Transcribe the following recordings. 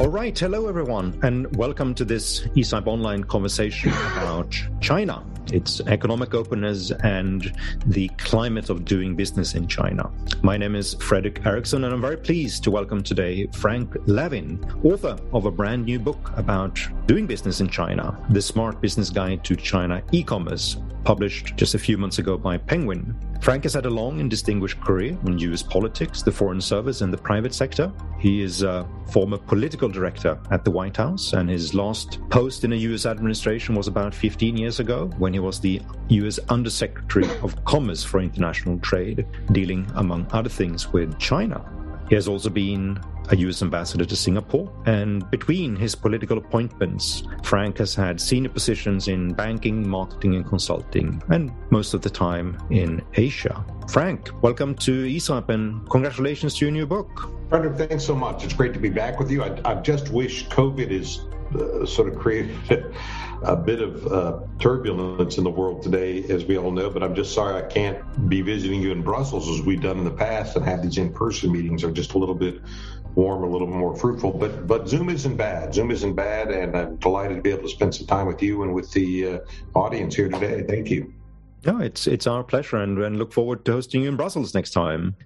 All right, hello everyone, and welcome to this ECIPE online conversation about China, its economic openness, and the climate of doing business in China. My name is Fredrik Erixon, and I'm very pleased to welcome today Frank Lavin, author of a brand new book about doing business in China, The Smart Business Guide to China E-commerce, published just a few months ago by Penguin. Frank has had a long and distinguished career in US politics, the Foreign Service, and the private sector. He is a former political director at the White House, and his last post in a US administration was about 15 years ago when he was the US Undersecretary of Commerce for International Trade, dealing, among other things, with China. He has also been a US ambassador to Singapore, and between his political appointments, Frank has had senior positions in banking, marketing, and consulting, and most of the time in Asia. Frank, welcome to ECIPE and congratulations to your new book. Fredrik, thanks so much. It's great to be back with you. I, I just wish COVID is uh, sort of created a bit of uh, turbulence in the world today, as we all know. But I'm just sorry I can't be visiting you in Brussels as we've done in the past and have these in-person meetings are just a little bit warm, a little more fruitful. But but Zoom isn't bad. Zoom isn't bad, and I'm delighted to be able to spend some time with you and with the uh, audience here today. Thank you. Yeah, it's it's our pleasure, and, and look forward to hosting you in Brussels next time.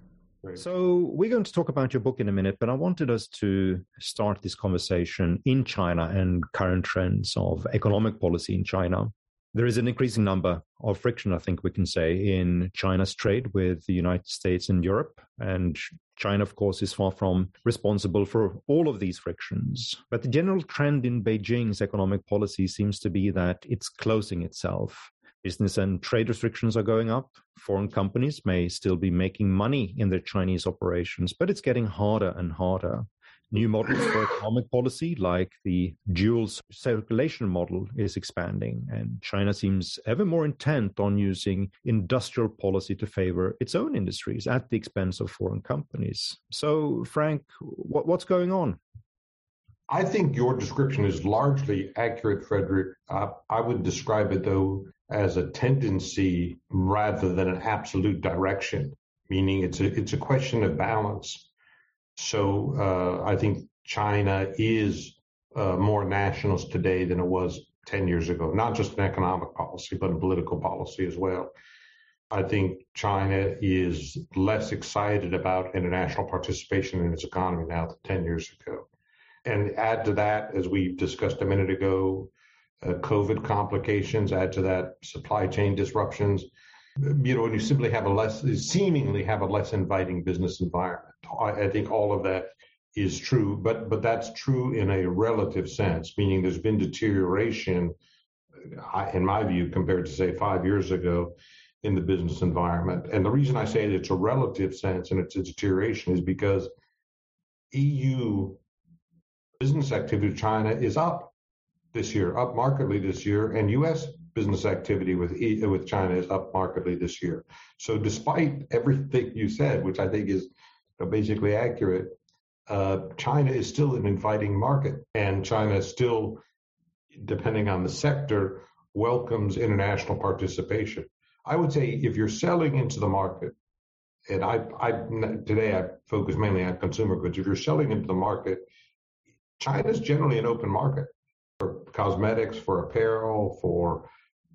So, we're going to talk about your book in a minute, but I wanted us to start this conversation in China and current trends of economic policy in China. There is an increasing number of friction, I think we can say, in China's trade with the United States and Europe. And China, of course, is far from responsible for all of these frictions. But the general trend in Beijing's economic policy seems to be that it's closing itself business and trade restrictions are going up. Foreign companies may still be making money in their Chinese operations, but it's getting harder and harder. New models for economic policy, like the dual circulation model, is expanding, and China seems ever more intent on using industrial policy to favor its own industries at the expense of foreign companies. So, Frank, what, what's going on? I think your description is largely accurate, Fredrik. Uh, I would describe it, though, as a tendency rather than an absolute direction, meaning it's a, it's a question of balance. So uh, I think China is uh, more nationalist today than it was 10 years ago, not just in economic policy, but in political policy as well. I think China is less excited about international participation in its economy now than 10 years ago. And add to that, as we discussed a minute ago, uh, COVID complications, add to that supply chain disruptions. You know, and you simply have a less, seemingly have a less inviting business environment. I, I think all of that is true, but but that's true in a relative sense, meaning there's been deterioration, in my view, compared to say five years ago in the business environment. And the reason I say it's a relative sense and it's a deterioration is because EU business activity with China is up this year, up markedly this year, and U.S. business activity with with China is up markedly this year. So despite everything you said, which I think is basically accurate, uh, China is still an inviting market, and China still, depending on the sector, welcomes international participation. I would say if you're selling into the market, and I, I today I focus mainly on consumer goods. If you're selling into the market, China is generally an open market for cosmetics, for apparel, for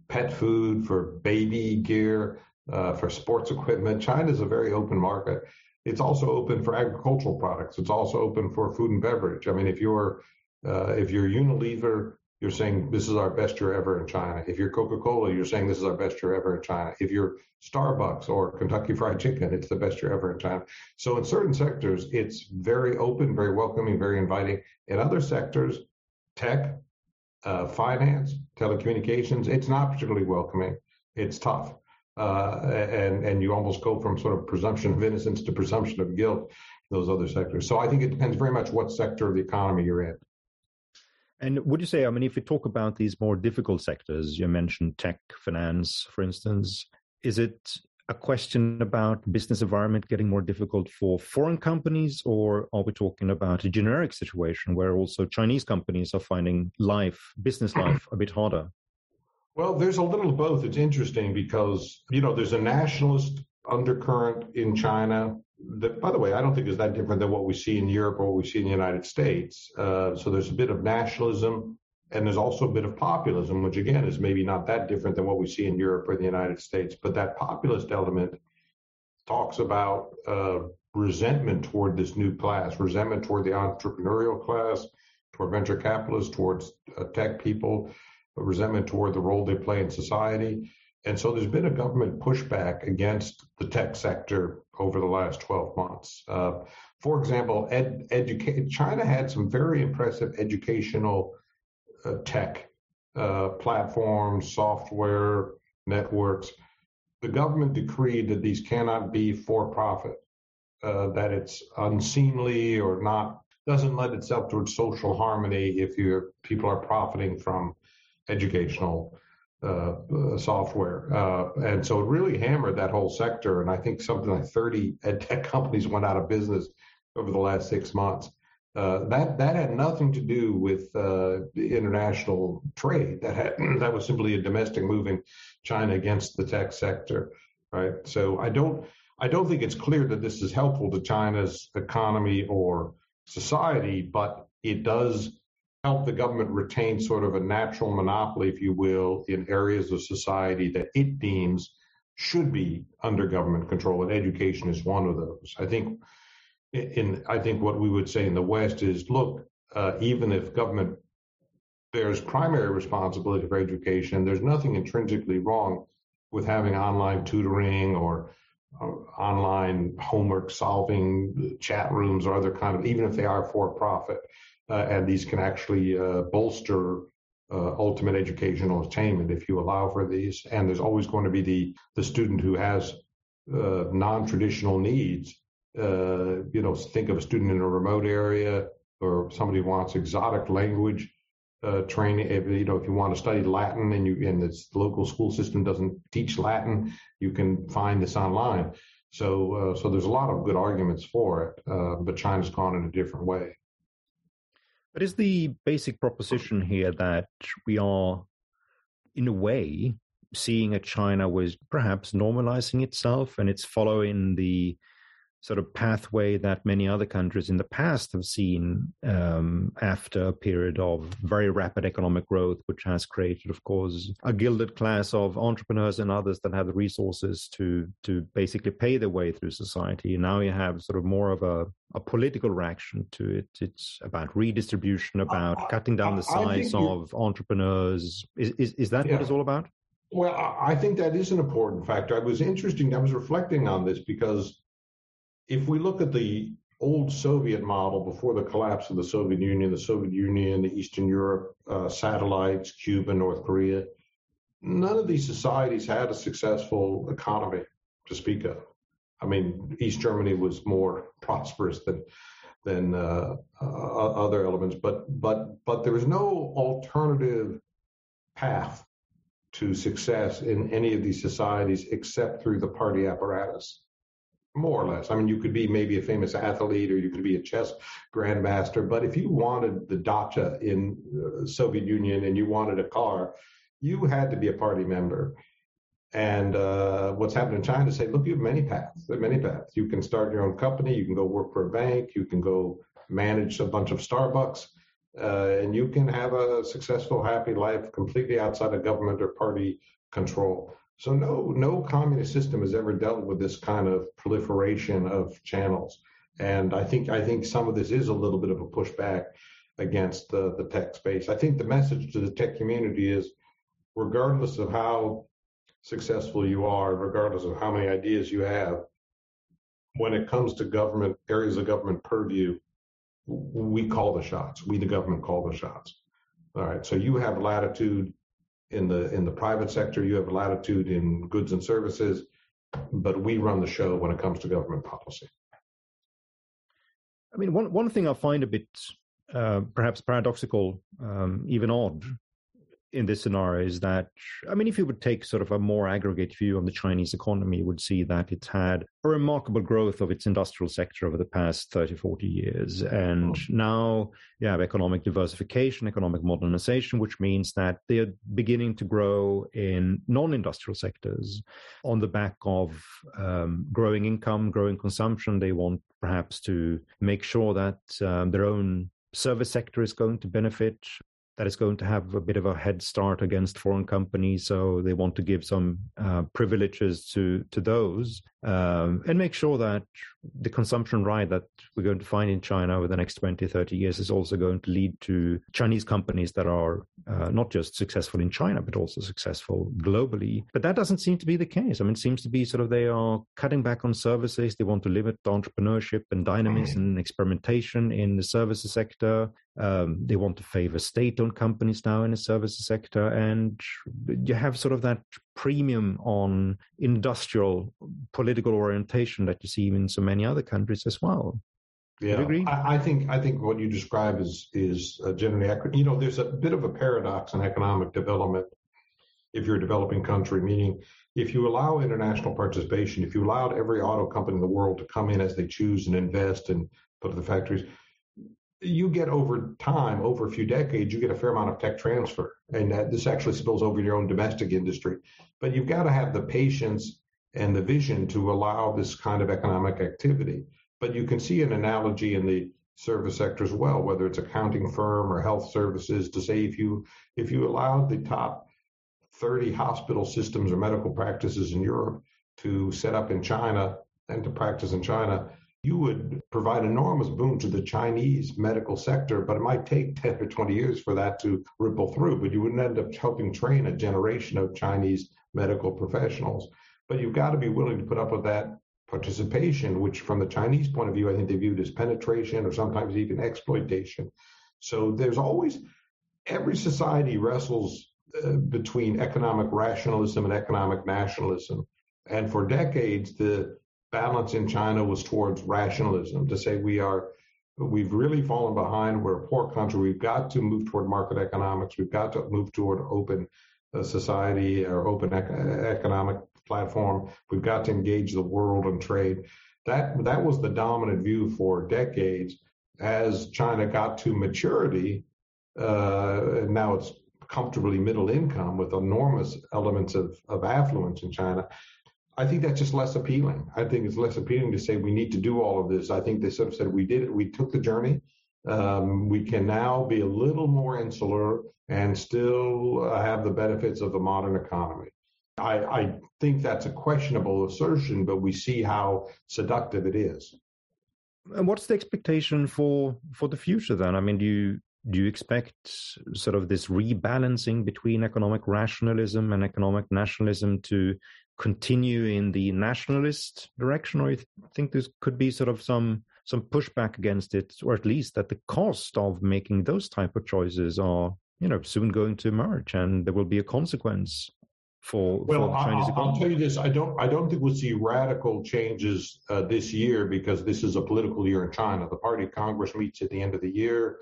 pet food, for baby gear, uh, for sports equipment. China is a very open market. It's also open for agricultural products. It's also open for food and beverage. I mean, if you're uh, if you're Unilever, you're saying this is our best year ever in China. If you're Coca-Cola, you're saying this is our best year ever in China. If you're Starbucks or Kentucky Fried Chicken, it's the best year ever in China. So in certain sectors, it's very open, very welcoming, very inviting. In other sectors, tech, uh, finance, telecommunications, it's not particularly welcoming. It's tough. Uh, and, and you almost go from sort of presumption of innocence to presumption of guilt in those other sectors. So I think it depends very much what sector of the economy you're in. And would you say, I mean, if we talk about these more difficult sectors, you mentioned tech, finance, for instance, is it a question about business environment getting more difficult for foreign companies, or are we talking about a generic situation where also Chinese companies are finding life, business life, a bit harder? Well, there's a little of both. It's interesting because, you know, there's a nationalist undercurrent in China that, by the way, I don't think is that different than what we see in Europe or what we see in the United States. Uh, so there's a bit of nationalism and there's also a bit of populism, which again is maybe not that different than what we see in Europe or the United States. But that populist element talks about uh, resentment toward this new class, resentment toward the entrepreneurial class, toward venture capitalists, towards uh, tech people, resentment toward the role they play in society. And so there's been a government pushback against the tech sector over the last 12 months. Uh, for example, ed, educa- China had some very impressive educational tech uh, platforms, software, networks. The government decreed that these cannot be for profit, uh, that it's unseemly or not doesn't lend itself towards social harmony if your people are profiting from educational uh, uh, software. Uh, and so it really hammered that whole sector. And I think something like 30 ed tech companies went out of business over the last six months. Uh, that that had nothing to do with uh, international trade. That had that was simply a domestic moving China against the tech sector, right? So I don't I don't think it's clear that this is helpful to China's economy or society, but it does help the government retain sort of a natural monopoly, if you will, in areas of society that it deems should be under government control, and education is one of those. I think, in I think what we would say in the West is, look, uh, even if government bears primary responsibility for education, there's nothing intrinsically wrong with having online tutoring or uh, online homework solving chat rooms or other kind of, even if they are for profit uh, and these can actually uh, bolster uh, ultimate educational attainment if you allow for these. And there's always going to be the the student who has uh, non-traditional needs. Uh, you know, think of a student in a remote area or somebody wants exotic language uh, training. If, you know, if you want to study Latin and you and the local school system doesn't teach Latin, you can find this online. So, so there's a lot of good arguments for it, but China's gone in a different way. But is the basic proposition here that we are, in a way, seeing a China was perhaps normalizing itself and it's following the sort of pathway that many other countries in the past have seen um, after a period of very rapid economic growth, which has created, of course, a gilded class of entrepreneurs and others that have the resources to to basically pay their way through society. And now you have sort of more of a, a political reaction to it. It's about redistribution, about I, cutting down the size of entrepreneurs. Is, is, is that yeah. what it's all about? Well, I think that is an important factor. I was interesting. I was reflecting on this because if we look at the old Soviet model before the collapse of the Soviet Union, the Soviet Union, the Eastern Europe uh, satellites, Cuba, North Korea, none of these societies had a successful economy to speak of. I mean, East Germany was more prosperous than than uh, uh, other elements, but but but there was no alternative path to success in any of these societies except through the party apparatus more or less. I mean, you could be maybe a famous athlete or you could be a chess grandmaster, but if you wanted the dacha in Soviet Union and you wanted a car, you had to be a party member. And uh, what's happened in China is say, look, you have many paths. There are many paths. You can start your own company. You can go work for a bank. You can go manage a bunch of Starbucks. Uh, and you can have a successful, happy life completely outside of government or party control. So no, no communist system has ever dealt with this kind of proliferation of channels. And I think I think some of this is a little bit of a pushback against the, the tech space. I think the message to the tech community is regardless of how successful you are, regardless of how many ideas you have, when it comes to government areas of government purview, we call the shots. We, the government, call the shots. All right. So you have latitude in the in the private sector, you have latitude in goods and services, but we run the show when it comes to government policy. I mean, one one thing I find a bit uh, perhaps paradoxical, um, even odd, in this scenario is that, I mean, if you would take sort of a more aggregate view on the Chinese economy, you would see that it's had a remarkable growth of its industrial sector over the past 30, 40 years. And oh. now you have economic diversification, economic modernization, which means that they're beginning to grow in non industrial sectors on the back of um, growing income, growing consumption. They want perhaps to make sure that um, their own service sector is going to benefit that is going to have a bit of a head start against foreign companies. So they want to give some uh, privileges to to those um, and make sure that the consumption ride that we're going to find in China over the next 20, 30 years is also going to lead to Chinese companies that are uh, not just successful in China, but also successful globally. But that doesn't seem to be the case. I mean, it seems to be sort of they are cutting back on services. They want to limit entrepreneurship and dynamism and experimentation in the services sector. Um, they want to favor state-owned companies now in the services sector, and you have sort of that premium on industrial political orientation that you see in so many other countries as well. Yeah, I, I, think I think what you describe is is uh, generally accurate. You know, there's a bit of a paradox in economic development if you're a developing country, meaning if you allow international participation, if you allowed every auto company in the world to come in as they choose and invest and put the factories, you get over time, over a few decades, you get a fair amount of tech transfer. And that, this actually spills over your own domestic industry. But you've got to have the patience and the vision to allow this kind of economic activity. But you can see an analogy in the service sector as well, whether it's accounting firm or health services, to say if you if you allowed the top 30 hospital systems or medical practices in Europe to set up in China and to practice in China, you would provide enormous boon to the Chinese medical sector, but it might take 10 or 20 years for that to ripple through. But you wouldn't end up helping train a generation of Chinese medical professionals. But you've got to be willing to put up with that participation, which from the Chinese point of view, I think they viewed as penetration or sometimes even exploitation. So there's always, every society wrestles uh, between economic rationalism and economic nationalism. And for decades, the balance in China was towards rationalism to say we are we've really fallen behind. We're a poor country. We've got to move toward market economics. We've got to move toward open uh, society or open ec- economic platform. We've got to engage the world and trade. That that was the dominant view for decades. As China got to maturity, uh, now it's comfortably middle income with enormous elements of, of affluence in China. I think that's just less appealing. I think it's less appealing to say we need to do all of this. I think they sort of said we did it, we took the journey. Um, we can now be a little more insular and still uh, have the benefits of the modern economy. I, I think that's a questionable assertion, but we see how seductive it is. And what's the expectation for for the future then? I mean, do you do you expect sort of this rebalancing between economic rationalism and economic nationalism to continue in the nationalist direction, or you think there could be sort of some some pushback against it, or at least that the cost of making those type of choices are, you know, soon going to emerge, and there will be a consequence for, well, for Chinese I'll, economy. I'll tell you this: I don't, I don't think we'll see radical changes uh, this year because this is a political year in China. The Party of Congress meets at the end of the year,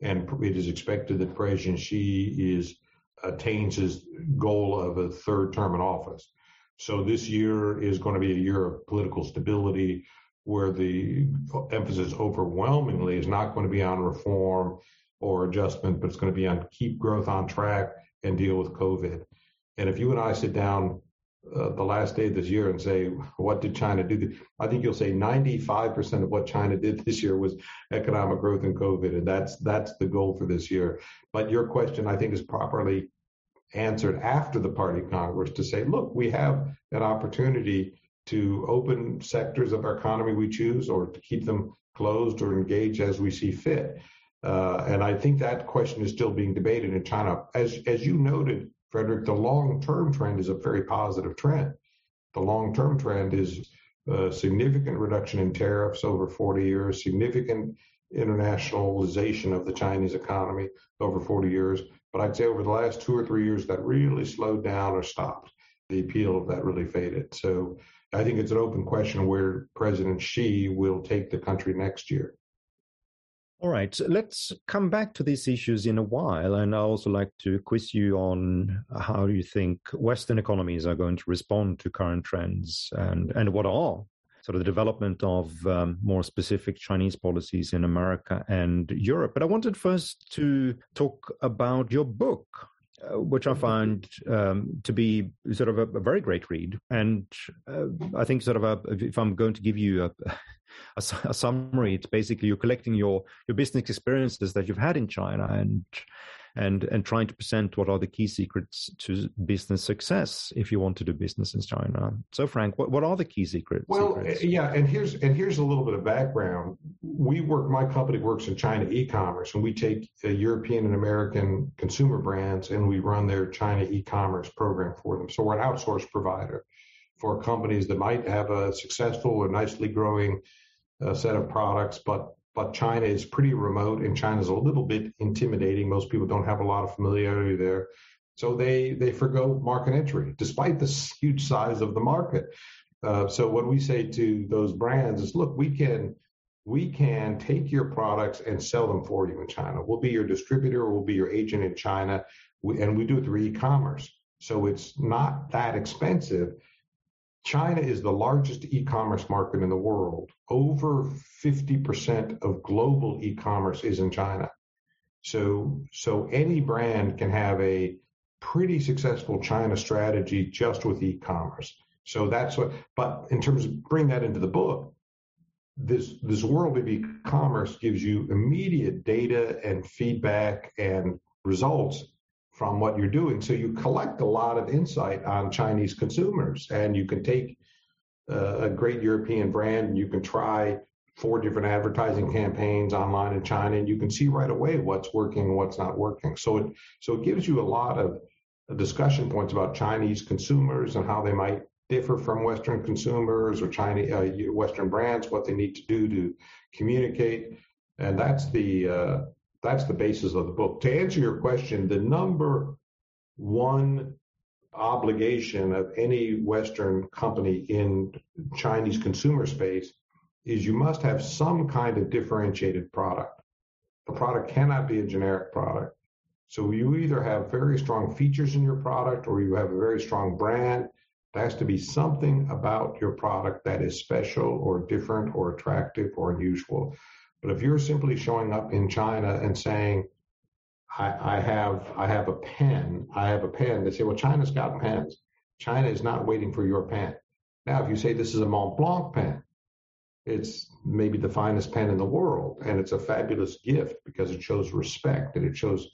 and it is expected that President Xi is attains his goal of a third term in office. So this year is going to be a year of political stability where the emphasis overwhelmingly is not going to be on reform or adjustment, but it's going to be on keep growth on track and deal with COVID. And if you and I sit down uh, the last day of this year and say, what did China do? I think you'll say 95% of what China did this year was economic growth and COVID. And that's, that's the goal for this year. But your question, I think, is properly answered after the party Congress to say, look, we have an opportunity to open sectors of our economy we choose or to keep them closed or engage as we see fit. Uh, and I think that question is still being debated in China. As, as you noted, Fredrik, the long term trend is a very positive trend. The long term trend is a significant reduction in tariffs over 40 years, significant internationalization of the Chinese economy over 40 years, but I'd say over the last two or three years, that really slowed down or stopped. The appeal of that really faded. So I think it's an open question where President Xi will take the country next year. All right, so let's come back to these issues in a while. And I also like to quiz you on how you think Western economies are going to respond to current trends and, and what are sort of the development of um, more specific Chinese policies in America and Europe. But I wanted first to talk about your book, uh, which I find um, to be sort of a, a very great read. And uh, I think sort of a, if I'm going to give you a, a, a, summary, it's basically you're collecting your your business experiences that you've had in China and and and trying to present what are the key secrets to business success if you want to do business in China. So, Frank, what, what are the key secrets? Well, secrets? yeah, and here's and here's a little bit of background. We work. My company works in China e-commerce, and we take European and American consumer brands and we run their China e-commerce program for them. So we're an outsourced provider for companies that might have a successful or nicely growing uh, set of products, but but China is pretty remote and China is a little bit intimidating. Most people don't have a lot of familiarity there. So they, they forego market entry despite the huge size of the market. Uh, so what we say to those brands is, look, we can, we can take your products and sell them for you in China. We'll be your distributor. We'll be your agent in China. We, and we do it through e-commerce. So it's not that expensive. China is the largest e-commerce market in the world. Over 50% of global e-commerce is in China. So, so any brand can have a pretty successful China strategy just with e-commerce. So that's what, but in terms of bring that into the book, this, this world of e-commerce gives you immediate data and feedback and results from what you're doing. So you collect a lot of insight on Chinese consumers, and you can take uh, a great European brand and you can try four different advertising campaigns online in China, and you can see right away what's working and what's not working. So it so it gives you a lot of discussion points about Chinese consumers and how they might differ from Western consumers or Chinese uh, Western brands, what they need to do to communicate, and that's the uh, that's the basis of the book. To answer your question, the number one obligation of any Western company in Chinese consumer space is you must have some kind of differentiated product. The product cannot be a generic product. So you either have very strong features in your product or you have a very strong brand. There has to be something about your product that is special or different or attractive or unusual. But if you're simply showing up in China and saying, I, I have I have a pen, I have a pen, they say, well, China's got pens. China is not waiting for your pen. Now, if you say this is a Mont Blanc pen, it's maybe the finest pen in the world, and it's a fabulous gift because it shows respect and it shows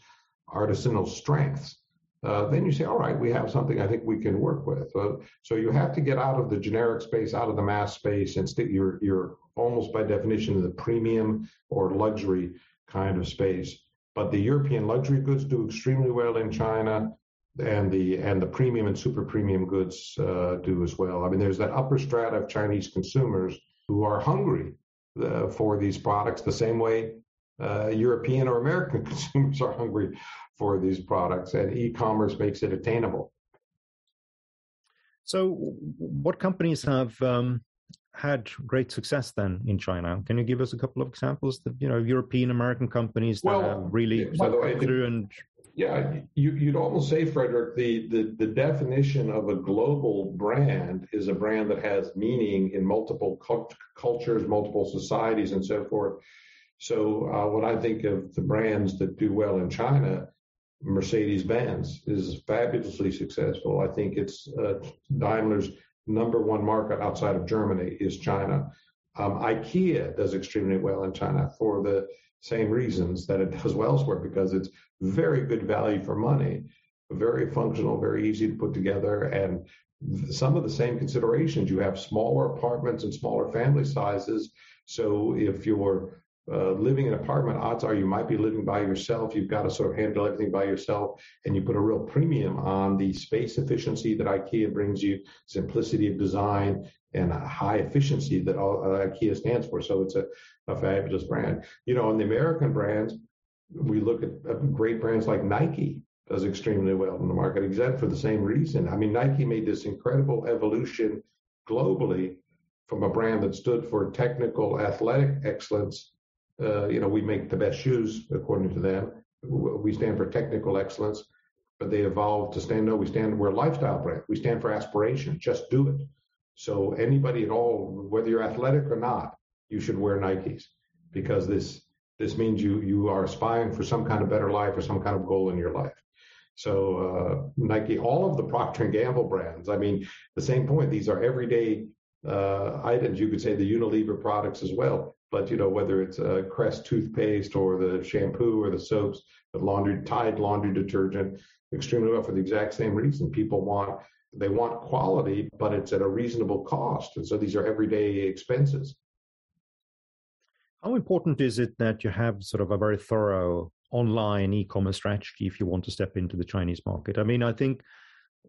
artisanal strengths. Uh, then you say, all right, we have something I think we can work with. Uh, so you have to get out of the generic space, out of the mass space, and st- you're you're almost by definition the premium or luxury kind of space. But the European luxury goods do extremely well in China, and the and the premium and super premium goods uh, do as well. I mean, there's that upper strata of Chinese consumers who are hungry uh, for these products the same way uh, European or American consumers are hungry for these products, and e-commerce makes it attainable. So, what companies have um, had great success then in China. Can you give us a couple of examples that you know European American companies that well, really by the way, through and yeah, you, would almost say, Fredrik, the, the, the definition of a global brand is a brand that has meaning in multiple cult- cultures, multiple societies, and so forth. So uh, when I think of the brands that do well in China, Mercedes Benz is fabulously successful. I think it's uh, Daimler's number one market outside of Germany is China. Um, IKEA does extremely well in China for the same reasons that it does well elsewhere because it's very good value for money, very functional, very easy to put together, and some of the same considerations. You have smaller apartments and smaller family sizes. So if you're uh, living in an apartment, odds are you might be living by yourself. You've got to sort of handle everything by yourself, and you put a real premium on the space efficiency that IKEA brings you, simplicity of design, and high efficiency that all, uh, IKEA stands for. So it's a, a fabulous brand. You know, in the American brands, we look at uh, great brands like Nike does extremely well in the market, except for the same reason. I mean, Nike made this incredible evolution globally from a brand that stood for technical athletic excellence Uh, you know, we make the best shoes according to them. We stand for technical excellence, but they evolved to stand. No, we stand. We're a lifestyle brand. We stand for aspiration. Just do it. So anybody at all, whether you're athletic or not, you should wear Nikes because this this means you you are aspiring for some kind of better life or some kind of goal in your life. So uh, Nike, all of the Procter and Gamble brands. I mean, the same point. These are everyday uh, items. You could say the Unilever products as well. But you know whether it's a Crest toothpaste or the shampoo or the soaps, the laundry Tide laundry detergent, extremely well for the exact same reason. People want they want quality, but it's at a reasonable cost, and so these are everyday expenses. How important is it that you have sort of a very thorough online e-commerce strategy if you want to step into the Chinese market? I mean, I think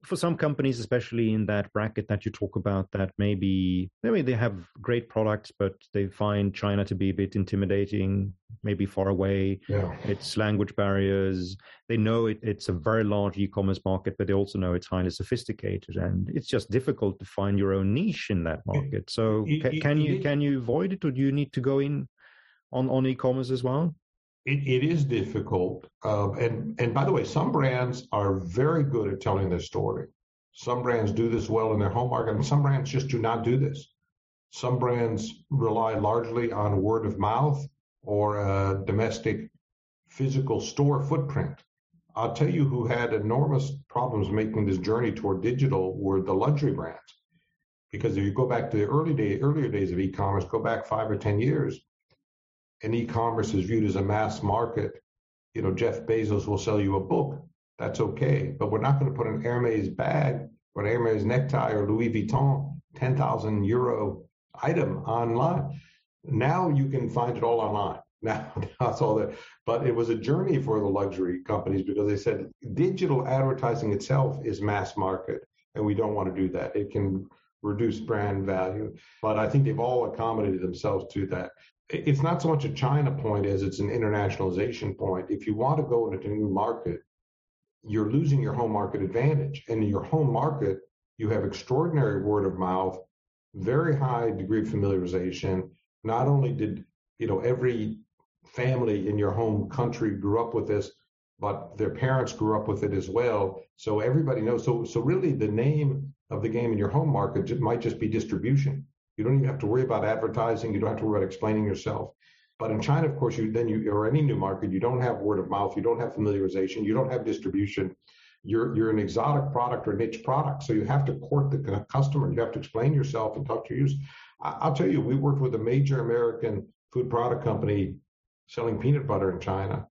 for some companies, especially in that bracket that you talk about, that maybe maybe they have great products, but they find China to be a bit intimidating, maybe far away. Yeah. It's language barriers. They know it, it's a very large e-commerce market, but they also know it's highly sophisticated, and it's just difficult to find your own niche in that market. So, it, it, can you can you avoid it, or do you need to go in on on e-commerce as well? It, it is difficult, um, and and by the way, some brands are very good at telling their story. Some brands do this well in their home market, and some brands just do not do this. Some brands rely largely on word of mouth or a domestic physical store footprint. I'll tell you who had enormous problems making this journey toward digital were the luxury brands. Because if you go back to the early day, earlier days of e-commerce, go back five or 10 years, and e-commerce is viewed as a mass market, you know, Jeff Bezos will sell you a book. That's okay. But we're not going to put an Hermes bag or an Hermes necktie or Louis Vuitton 10,000 euro item online. Now you can find it all online. Now that's all that. But it was a journey for the luxury companies because they said digital advertising itself is mass market and we don't want to do that. It can reduce brand value. But I think they've all accommodated themselves to that it's not so much a China point as it's an internationalization point. If you want to go into a new market, you're losing your home market advantage. And in your home market, you have extraordinary word of mouth, very high degree of familiarization. Not only did, you know, every family in your home country grew up with this, but their parents grew up with it as well. So everybody knows. So, so really the name of the game in your home market might just be distribution. You don't even have to worry about advertising. You don't have to worry about explaining yourself. But in China, of course, you then you or any new market, you don't have word of mouth, you don't have familiarization, you don't have distribution. You're you're an exotic product or niche product, so you have to court the customer. You have to explain yourself and talk to your users. I'll tell you, we worked with a major American food product company selling peanut butter in China,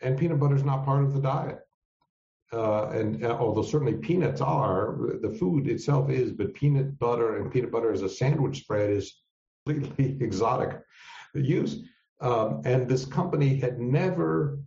and peanut butter is not part of the diet uh, and uh, although certainly peanuts are, the food itself is, but peanut butter and peanut butter as a sandwich spread is completely exotic use. Um, and this company had never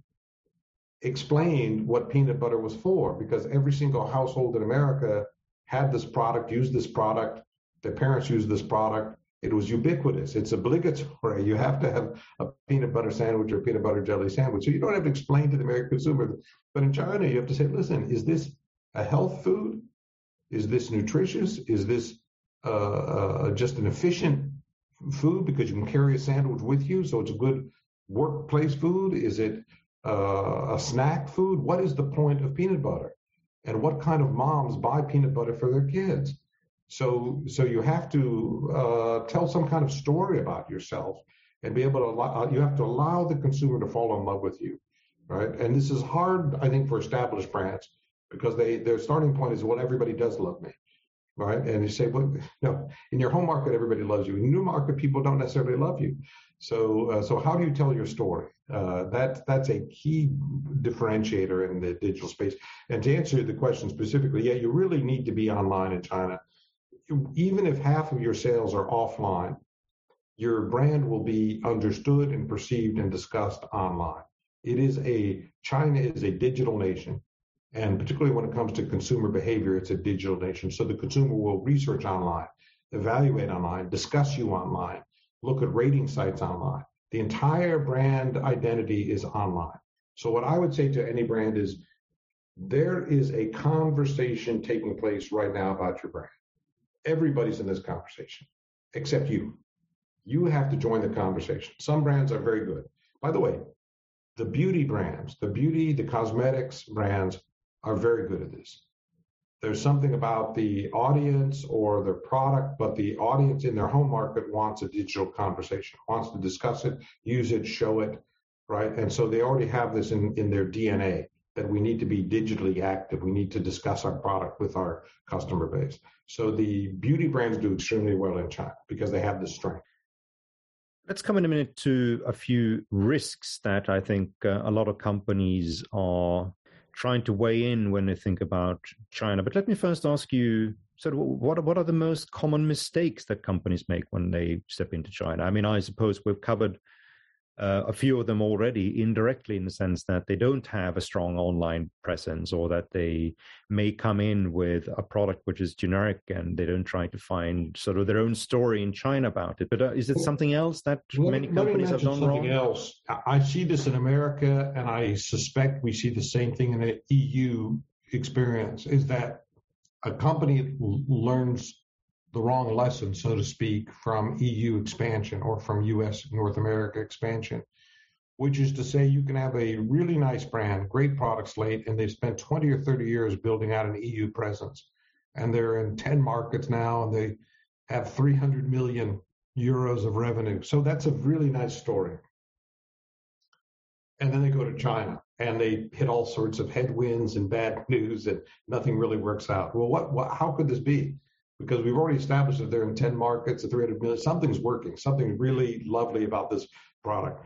explained what peanut butter was for because every single household in America had this product, used this product, their parents used this product, it was ubiquitous. It's obligatory. You have to have a peanut butter sandwich or peanut butter jelly sandwich. So you don't have to explain to the American consumer. But in China, you have to say, listen, is this a health food? Is this nutritious? Is this uh, uh, just an efficient food because you can carry a sandwich with you? So it's a good workplace food? Is it uh, a snack food? What is the point of peanut butter? And what kind of moms buy peanut butter for their kids? So, so you have to uh, tell some kind of story about yourself and be able to allow, you have to allow the consumer to fall in love with you, right? And this is hard, I think, for established brands because they their starting point is well, everybody does love me, right? And you say, well, no, in your home market, everybody loves you. In new market, people don't necessarily love you. So, uh, so how do you tell your story? Uh, that that's a key differentiator in the digital space. And to answer the question specifically, yeah, you really need to be online in China even if half of your sales are offline, your brand will be understood and perceived and discussed online. It is a, China is a digital nation. And particularly when it comes to consumer behavior, it's a digital nation. So the consumer will research online, evaluate online, discuss you online, look at rating sites online. The entire brand identity is online. So what I would say to any brand is there is a conversation taking place right now about your brand everybody's in this conversation except you. You have to join the conversation. Some brands are very good. By the way, the beauty brands, the beauty, the cosmetics brands are very good at this. There's something about the audience or their product, but the audience in their home market wants a digital conversation, wants to discuss it, use it, show it, right? And so they already have this in, in their DNA that we need to be digitally active. We need to discuss our product with our customer base. So the beauty brands do extremely well in China because they have the strength. Let's come in a minute to a few risks that I think uh, a lot of companies are trying to weigh in when they think about China. But let me first ask you so what what are the most common mistakes that companies make when they step into China? I mean, I suppose we've covered uh, a few of them already indirectly in the sense that they don't have a strong online presence or that they may come in with a product which is generic and they don't try to find sort of their own story in China about it. But uh, is it something else that let, many companies have done something wrong? else. I see this in America and I suspect we see the same thing in the EU experience is that a company learns the wrong lesson, so to speak, from EU expansion or from US North America expansion, which is to say you can have a really nice brand, great product slate, and they've spent 20 or 30 years building out an EU presence. And they're in 10 markets now and they have 300 million euros of revenue. So that's a really nice story. And then they go to China and they hit all sorts of headwinds and bad news and nothing really works out. Well, what, what how could this be? Because we've already established that they're in 10 markets at 300 million. Something's working, something really lovely about this product.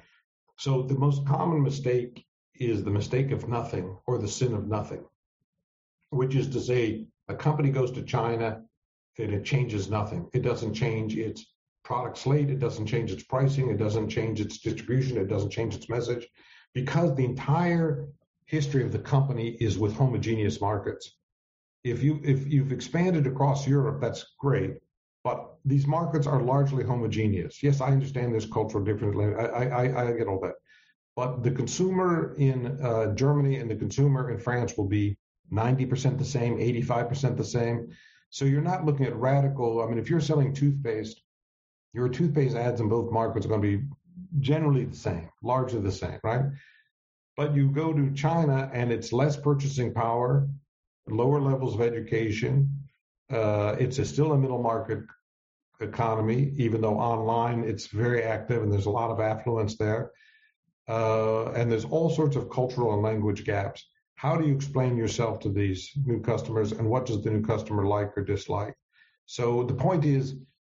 So the most common mistake is the mistake of nothing or the sin of nothing, which is to say a company goes to China and it changes nothing. It doesn't change its product slate. It doesn't change its pricing. It doesn't change its distribution. It doesn't change its message because the entire history of the company is with homogeneous markets if you if you've expanded across Europe, that's great. But these markets are largely homogeneous. Yes, I understand there's cultural differences. I, I, I get all that. But the consumer in uh, Germany and the consumer in France will be 90% the same, 85% the same. So you're not looking at radical. I mean, if you're selling toothpaste, your toothpaste ads in both markets are going to be generally the same, largely the same, right? But you go to China and it's less purchasing power lower levels of education. Uh, it's a, still a middle market economy, even though online it's very active and there's a lot of affluence there. Uh, and there's all sorts of cultural and language gaps. How do you explain yourself to these new customers and what does the new customer like or dislike? So the point is,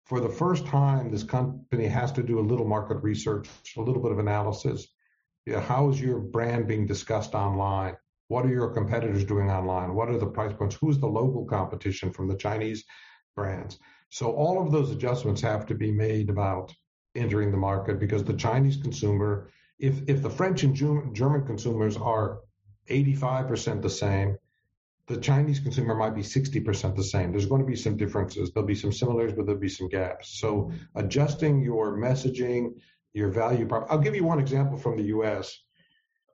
for the first time, this company has to do a little market research, a little bit of analysis. Yeah, how is your brand being discussed online? What are your competitors doing online? What are the price points? Who's the local competition from the Chinese brands? So all of those adjustments have to be made about entering the market because the Chinese consumer, if if the French and German consumers are 85% the same, the Chinese consumer might be 60% the same. There's going to be some differences. There'll be some similarities, but there'll be some gaps. So adjusting your messaging, your value prop. I'll give you one example from the US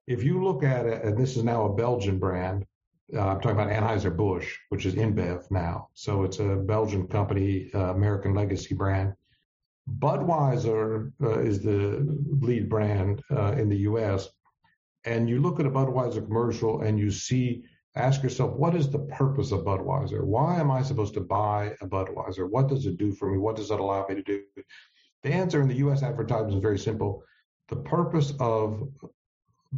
if you look at it, and this is now a Belgian brand, uh, I'm talking about Anheuser-Busch, which is InBev now. So it's a Belgian company, uh, American legacy brand. Budweiser uh, is the lead brand uh, in the US. And you look at a Budweiser commercial and you see, ask yourself, what is the purpose of Budweiser? Why am I supposed to buy a Budweiser? What does it do for me? What does it allow me to do? The answer in the US advertising is very simple. The purpose of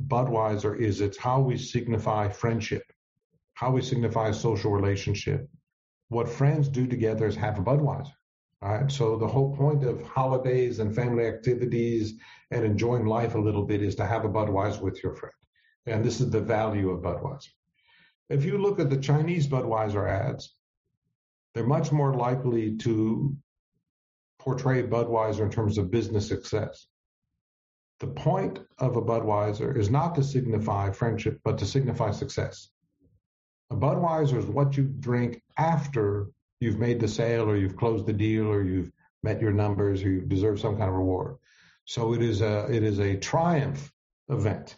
Budweiser is it's how we signify friendship, how we signify social relationship. What friends do together is have a Budweiser. Right? So the whole point of holidays and family activities and enjoying life a little bit is to have a Budweiser with your friend. And this is the value of Budweiser. If you look at the Chinese Budweiser ads, they're much more likely to portray Budweiser in terms of business success. The point of a Budweiser is not to signify friendship, but to signify success. A Budweiser is what you drink after you've made the sale or you've closed the deal or you've met your numbers or you deserve some kind of reward. So it is a it is a triumph event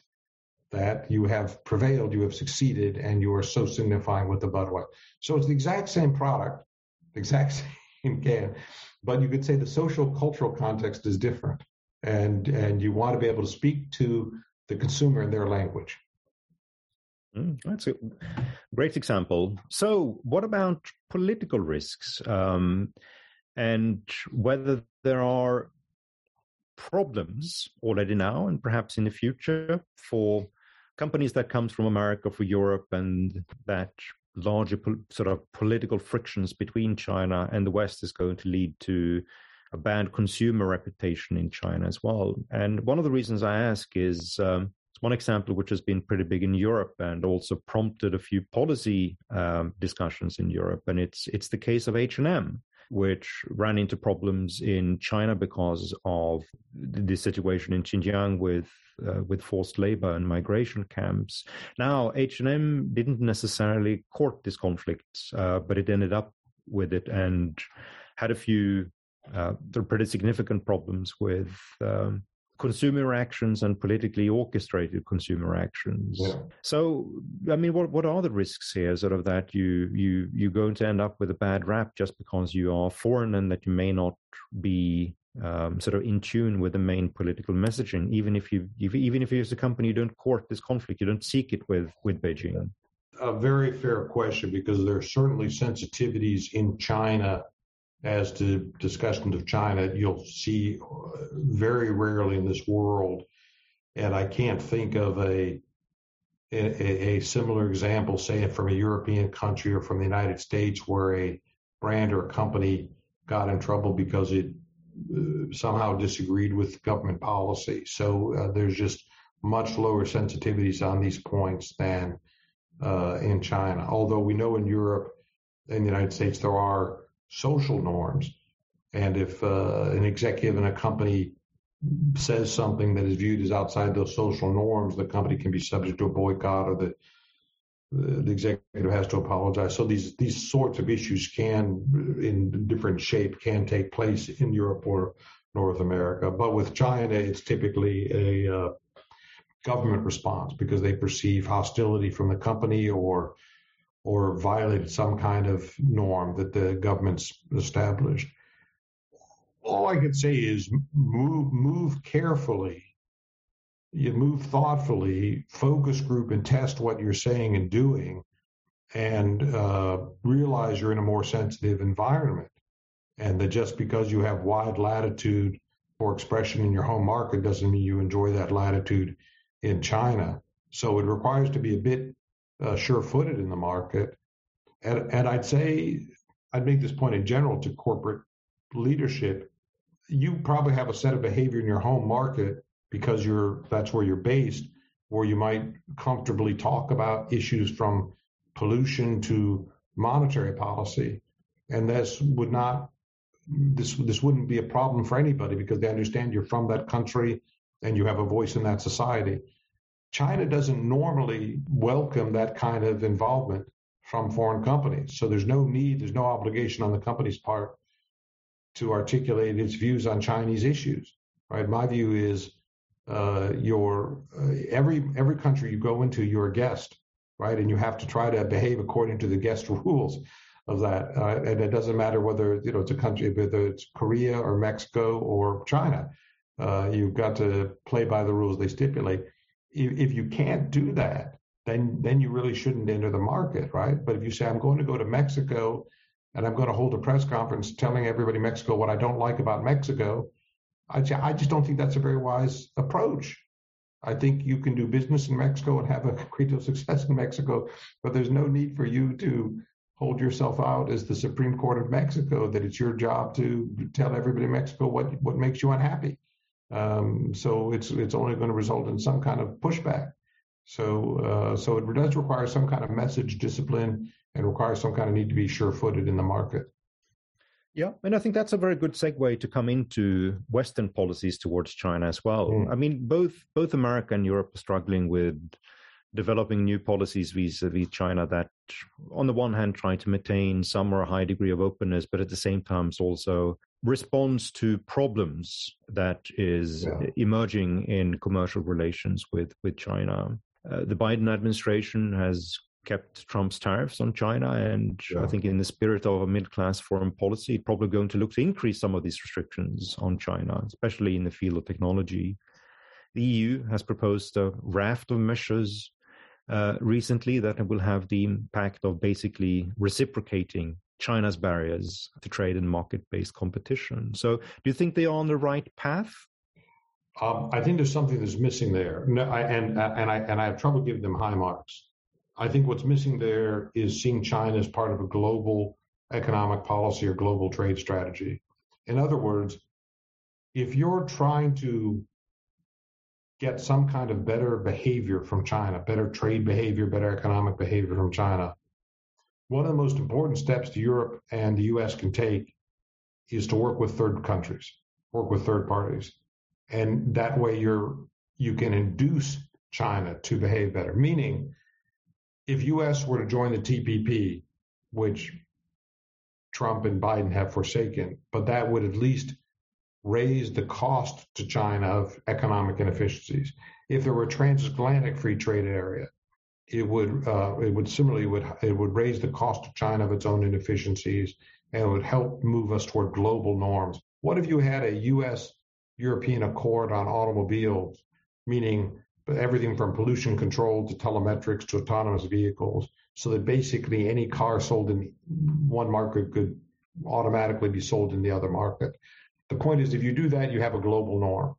that you have prevailed, you have succeeded, and you are so signifying with the Budweiser. So it's the exact same product, the exact same can, but you could say the social cultural context is different. And and you want to be able to speak to the consumer in their language. Mm, that's a great example. So, what about political risks um, and whether there are problems already now and perhaps in the future for companies that comes from America for Europe and that larger po- sort of political frictions between China and the West is going to lead to a bad consumer reputation in China as well. And one of the reasons I ask is um, one example which has been pretty big in Europe and also prompted a few policy um, discussions in Europe, and it's it's the case of H and M which ran into problems in China because of the situation in Xinjiang with uh, with forced labor and migration camps. Now, H&M didn't necessarily court this conflict, uh, but it ended up with it and had a few uh, there are pretty significant problems with um, consumer actions and politically orchestrated consumer actions. Yeah. So, I mean, what what are the risks here? Sort of that you you you're going to end up with a bad rap just because you are foreign and that you may not be um, sort of in tune with the main political messaging, even if you if, even if you as a company you don't court this conflict, you don't seek it with with Beijing. A very fair question because there are certainly sensitivities in China as to discussions of China you'll see very rarely in this world, and I can't think of a a, a similar example, say from a European country or from the United States, where a brand or a company got in trouble because it uh, somehow disagreed with government policy. So uh, there's just much lower sensitivities on these points than uh, in China. Although we know in Europe and the United States there are social norms, and if uh, an executive in a company says something that is viewed as outside those social norms, the company can be subject to a boycott or the the executive has to apologize. So these these sorts of issues can, in different shape, can take place in Europe or North America. But with China, it's typically a uh, government response because they perceive hostility from the company or or violated some kind of norm that the government's established. All I can say is move move carefully you move thoughtfully, focus group, and test what you're saying and doing, and uh, realize you're in a more sensitive environment. And that just because you have wide latitude for expression in your home market doesn't mean you enjoy that latitude in China. So it requires to be a bit uh, sure-footed in the market. And, and I'd say I'd make this point in general to corporate leadership. You probably have a set of behavior in your home market because you're that's where you're based, where you might comfortably talk about issues from pollution to monetary policy, and this would not this this wouldn't be a problem for anybody because they understand you're from that country and you have a voice in that society. China doesn't normally welcome that kind of involvement from foreign companies. So there's no need, there's no obligation on the company's part to articulate its views on Chinese issues. Right? My view is uh, your uh, every every country you go into, you're a guest, right? And you have to try to behave according to the guest rules of that. Uh, and it doesn't matter whether you know it's a country, whether it's Korea or Mexico or China. Uh, you've got to play by the rules they stipulate. If, if you can't do that, then then you really shouldn't enter the market, right? But if you say I'm going to go to Mexico and I'm going to hold a press conference telling everybody Mexico what I don't like about Mexico, I, I just don't think that's a very wise approach. I think you can do business in Mexico and have a great deal of success in Mexico, but there's no need for you to hold yourself out as the Supreme Court of Mexico that it's your job to tell everybody in Mexico what what makes you unhappy. Um, so it's it's only going to result in some kind of pushback. So uh, so it does require some kind of message discipline and requires some kind of need to be sure-footed in the market. Yeah, and I think that's a very good segue to come into Western policies towards China as well. Mm. I mean, both both America and Europe are struggling with developing new policies vis-a-vis China that, on the one hand, try to maintain some or a high degree of openness, but at the same time also responds to problems that is yeah. emerging in commercial relations with with China. Uh, the Biden administration has kept Trump's tariffs on China. And yeah. I think, in the spirit of a middle class foreign policy, probably going to look to increase some of these restrictions on China, especially in the field of technology. The EU has proposed a raft of measures uh, recently that will have the impact of basically reciprocating China's barriers to trade and market based competition. So, do you think they are on the right path? Um, I think there's something that's missing there, no, I, and and I and I have trouble giving them high marks. I think what's missing there is seeing China as part of a global economic policy or global trade strategy. In other words, if you're trying to get some kind of better behavior from China, better trade behavior, better economic behavior from China, one of the most important steps to Europe and the US can take is to work with third countries, work with third parties. And that way you're you can induce China to behave better. Meaning, if US were to join the TPP, which Trump and Biden have forsaken, but that would at least raise the cost to China of economic inefficiencies. If there were a transatlantic free trade area, it would uh, it would similarly would it would raise the cost to China of its own inefficiencies and it would help move us toward global norms. What if you had a U.S. European accord on automobiles, meaning everything from pollution control to telemetrics to autonomous vehicles, so that basically any car sold in one market could automatically be sold in the other market. The point is, if you do that, you have a global norm.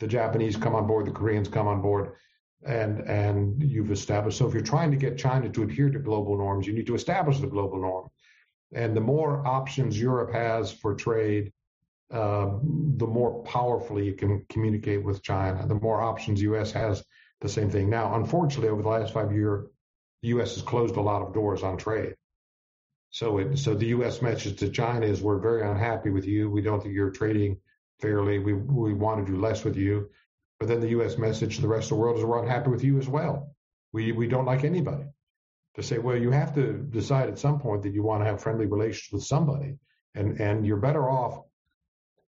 The Japanese come on board, the Koreans come on board, and and you've established. So if you're trying to get China to adhere to global norms, you need to establish the global norm. And the more options Europe has for trade, uh, the more powerfully it can communicate with China. The more options U.S. has, the same thing. Now, unfortunately, over the last five years, the U.S. has closed a lot of doors on trade. So it, so the U.S. message to China is we're very unhappy with you. We don't think you're trading fairly. We we want to do less with you. But then the U.S. message to the rest of the world is we're unhappy with you as well. We we don't like anybody. To say, well, you have to decide at some point that you want to have friendly relations with somebody, and and you're better off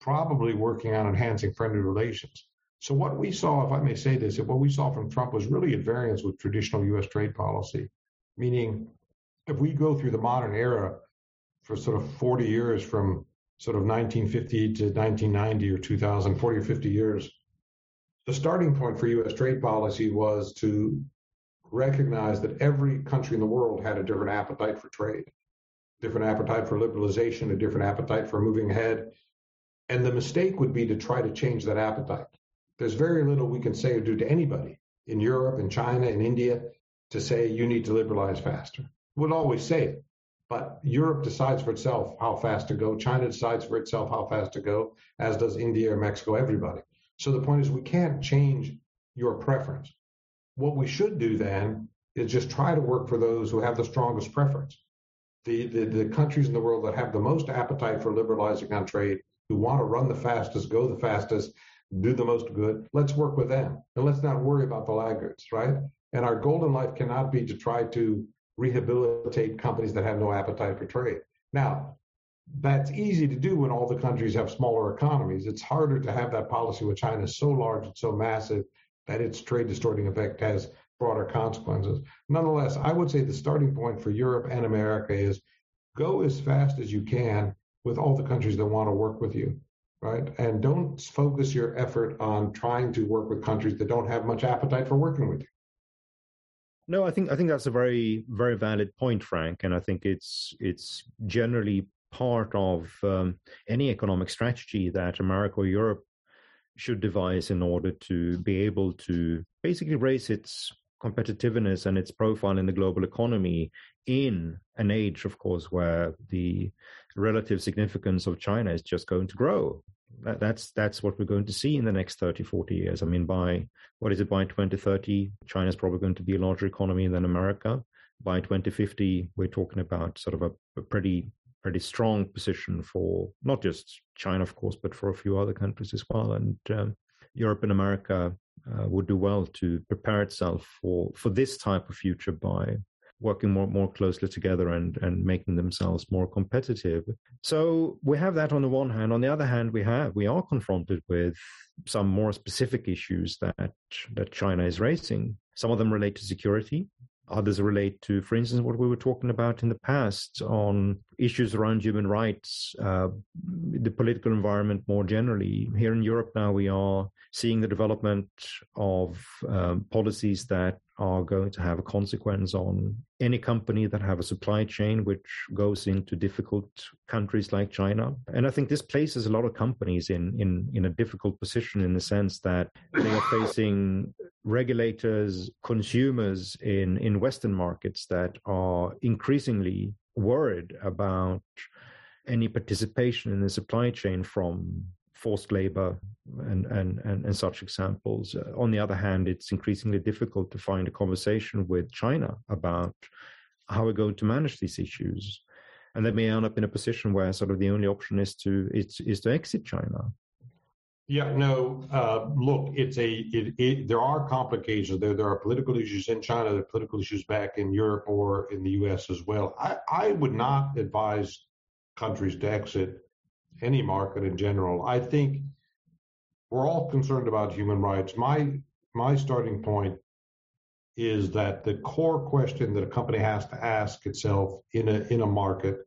probably working on enhancing friendly relations. So what we saw, if I may say this, what we saw from Trump was really at variance with traditional U.S. trade policy, meaning if we go through the modern era for sort of 40 years from sort of 1950 to 1990 or 2000, 40 or 50 years, the starting point for U.S. trade policy was to recognize that every country in the world had a different appetite for trade, different appetite for liberalization, a different appetite for moving ahead. And the mistake would be to try to change that appetite. There's very little we can say or do to anybody in Europe, in China, in India to say you need to liberalize faster would always say it. But Europe decides for itself how fast to go. China decides for itself how fast to go, as does India or Mexico, everybody. So the point is, we can't change your preference. What we should do then is just try to work for those who have the strongest preference. The, the, the countries in the world that have the most appetite for liberalizing on trade, who want to run the fastest, go the fastest, do the most good, let's work with them. And let's not worry about the laggards, right? And our goal in life cannot be to try to rehabilitate companies that have no appetite for trade. Now, that's easy to do when all the countries have smaller economies. It's harder to have that policy when China is so large and so massive that its trade distorting effect has broader consequences. Nonetheless, I would say the starting point for Europe and America is go as fast as you can with all the countries that want to work with you, right? And don't focus your effort on trying to work with countries that don't have much appetite for working with you. No, I think I think that's a very very valid point, Frank, and I think it's it's generally part of um, any economic strategy that America or Europe should devise in order to be able to basically raise its competitiveness and its profile in the global economy in an age, of course, where the relative significance of China is just going to grow that, that's that's what we're going to see in the next 30 40 years. I mean by what is it? By 2030 china's probably going to be a larger economy than america. By 2050 we're talking about sort of a, a pretty pretty strong position for not just china of course but for a few other countries as well. And um, europe and america uh, would do well to prepare itself for for this type of future by working more more closely together and and making themselves more competitive. So we have that on the one hand. On the other hand, we have we are confronted with some more specific issues that that China is raising. Some of them relate to security. Others relate to, for instance, what we were talking about in the past on issues around human rights, uh, the political environment more generally. Here in Europe now, we are seeing the development of um, policies that are going to have a consequence on any company that have a supply chain which goes into difficult countries like China. And I think this places a lot of companies in in in a difficult position in the sense that they are facing regulators, consumers in in Western markets that are increasingly worried about any participation in the supply chain from forced labor and, and, and, and such examples. On the other hand, it's increasingly difficult to find a conversation with China about how we're going to manage these issues. And they may end up in a position where sort of the only option is to is, is to exit China. Yeah, no. Uh, look, it's a it, it, there are complications there. There are political issues in China. There are political issues back in Europe or in the U.S. as well. I, I would not advise countries to exit any market in general. I think we're all concerned about human rights. My my starting point is that the core question that a company has to ask itself in a in a market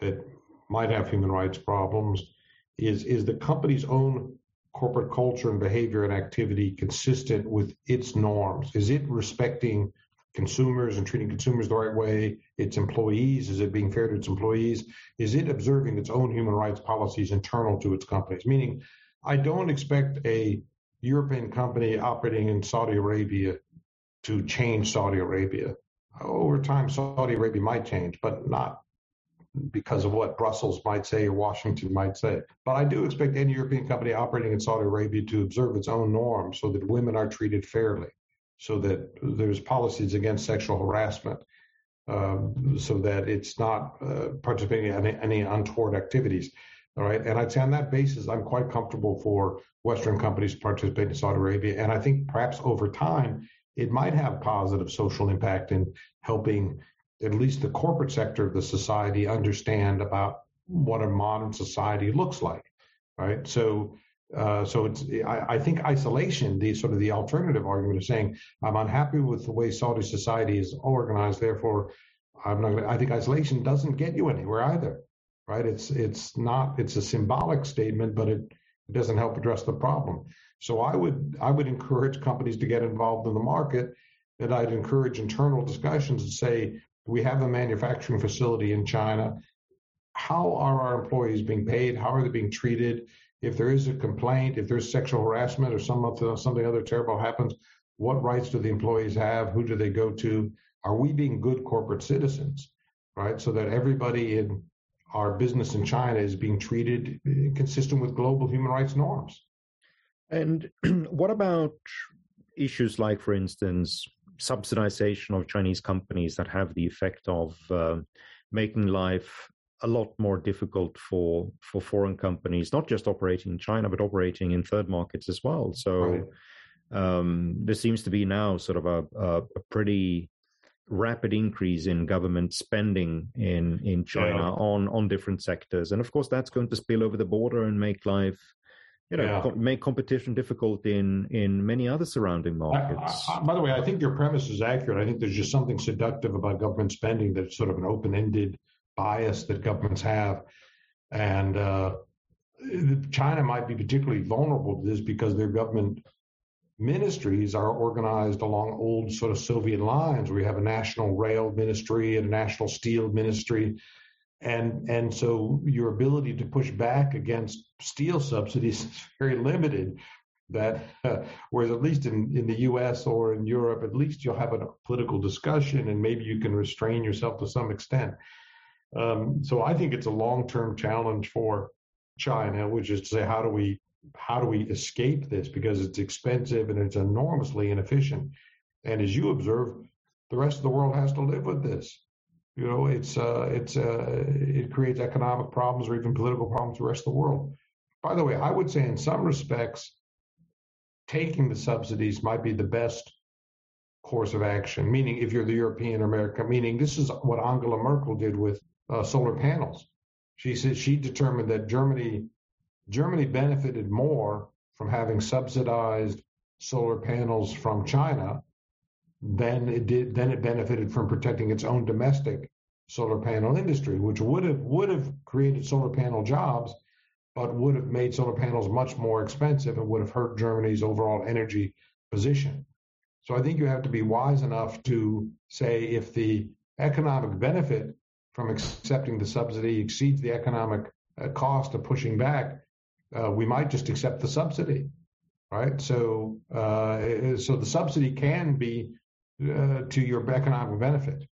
that might have human rights problems is is the company's own corporate culture and behavior and activity consistent with its norms? Is it respecting consumers and treating consumers the right way, its employees? Is it being fair to its employees? Is it observing its own human rights policies internal to its companies? Meaning, I don't expect a European company operating in Saudi Arabia to change Saudi Arabia. Over time, Saudi Arabia might change, but not because of what Brussels might say or Washington might say. But I do expect any European company operating in Saudi Arabia to observe its own norms so that women are treated fairly, so that there's policies against sexual harassment, um, so that it's not uh, participating in any, any, untoward activities. All right. And I'd say on that basis, I'm quite comfortable for Western companies to participate in Saudi Arabia. And I think perhaps over time, it might have positive social impact in helping at least the corporate sector of the society understand about what a modern society looks like. Right. So uh, so it's I, I, think isolation, the sort of the alternative argument of saying I'm unhappy with the way Saudi society is organized, therefore I'm not. Gonna, I think isolation doesn't get you anywhere either, right? It's it's not. It's a symbolic statement, but it, it doesn't help address the problem. So I would I would encourage companies to get involved in the market, and I'd encourage internal discussions and say we have a manufacturing facility in China. How are our employees being paid? How are they being treated? If there is a complaint, if there's sexual harassment or some other, something other terrible happens, what rights do the employees have? Who do they go to? Are we being good corporate citizens, right? So that everybody in our business in China is being treated consistent with global human rights norms. And what about issues like, for instance, subsidization of Chinese companies that have the effect of uh, making life a lot more difficult for for foreign companies, not just operating in China, but operating in third markets as well. So right. um, there seems to be now sort of a, a, a, pretty rapid increase in government spending in in China yeah. on on different sectors, and of course that's going to spill over the border and make life. You know, yeah. co- make competition difficult in in many other surrounding markets. I, I, by the way, I think your premise is accurate. I think there's just something seductive about government spending that's sort of an open-ended bias that governments have. And uh, China might be particularly vulnerable to this because their government ministries are organized along old sort of Soviet lines. We have a national rail ministry and a national steel ministry. And, and so your ability to push back against steel subsidies is very limited. That uh, whereas at least in, in the U.S. or in Europe, at least you'll have a political discussion and maybe you can restrain yourself to some extent. Um, so I think it's a long-term challenge for China, which is to say, how do we how do we escape this because it's expensive and it's enormously inefficient. And as you observe, the rest of the world has to live with this. You know, it's uh, it's uh, it creates economic problems or even political problems for the rest of the world. By the way, I would say in some respects, taking the subsidies might be the best course of action. Meaning, if you're the European or America, meaning this is what Angela Merkel did with uh, solar panels. She said she determined that Germany Germany benefited more from having subsidized solar panels from China than it did then it benefited from protecting its own domestic solar panel industry, which would have would have created solar panel jobs, but would have made solar panels much more expensive and would have hurt Germany's overall energy position. So I think you have to be wise enough to say if the economic benefit from accepting the subsidy exceeds the economic uh, cost of pushing back, uh, we might just accept the subsidy, right? So, uh, so the subsidy can be uh, to your economic benefit.